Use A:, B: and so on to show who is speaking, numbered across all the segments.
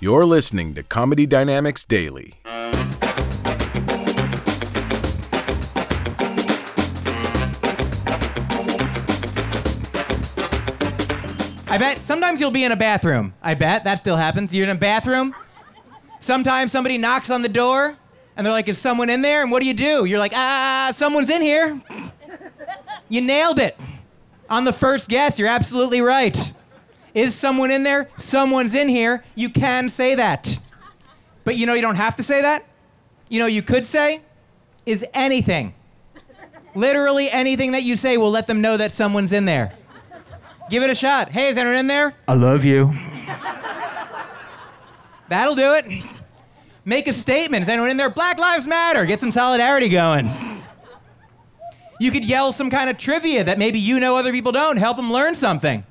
A: You're listening to Comedy Dynamics Daily.
B: I bet sometimes you'll be in a bathroom. I bet that still happens. You're in a bathroom. Sometimes somebody knocks on the door and they're like, Is someone in there? And what do you do? You're like, Ah, someone's in here. You nailed it. On the first guess, you're absolutely right. Is someone in there? Someone's in here. You can say that. But you know, you don't have to say that. You know, you could say, Is anything. Literally anything that you say will let them know that someone's in there. Give it a shot. Hey, is anyone in there?
C: I love you.
B: That'll do it. Make a statement. Is anyone in there? Black Lives Matter. Get some solidarity going. You could yell some kind of trivia that maybe you know other people don't. Help them learn something.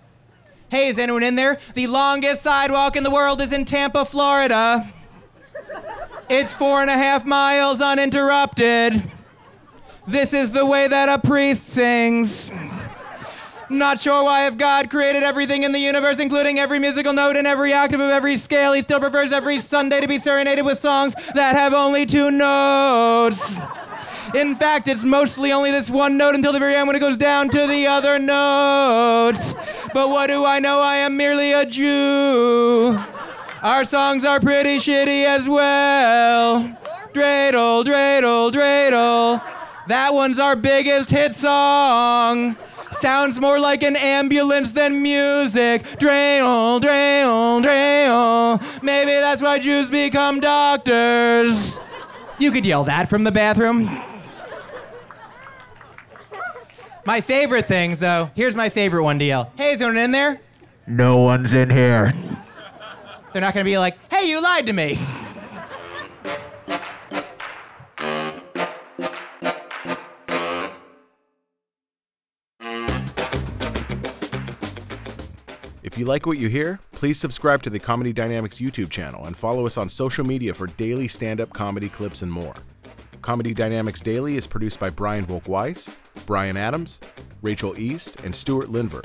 B: Hey, is anyone in there? The longest sidewalk in the world is in Tampa, Florida. It's four and a half miles uninterrupted. This is the way that a priest sings. Not sure why, if God created everything in the universe, including every musical note and every octave of every scale, he still prefers every Sunday to be serenaded with songs that have only two notes. In fact, it's mostly only this one note until the very end when it goes down to the other notes. But what do I know? I am merely a Jew. Our songs are pretty shitty as well. Dreidel, dreidel, dreidel. That one's our biggest hit song. Sounds more like an ambulance than music. Dreidel, dreidel, dreidel. Maybe that's why Jews become doctors. You could yell that from the bathroom. My favorite things, though, here's my favorite one to yell. Hey, is anyone in there?
C: No one's in here.
B: They're not gonna be like, hey, you lied to me.
A: If you like what you hear, please subscribe to the Comedy Dynamics YouTube channel and follow us on social media for daily stand up comedy clips and more. Comedy Dynamics Daily is produced by Brian Volk-Weiss, Brian Adams, Rachel East, and Stuart Linver.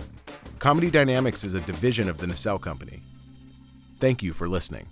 A: Comedy Dynamics is a division of the Nacelle Company. Thank you for listening.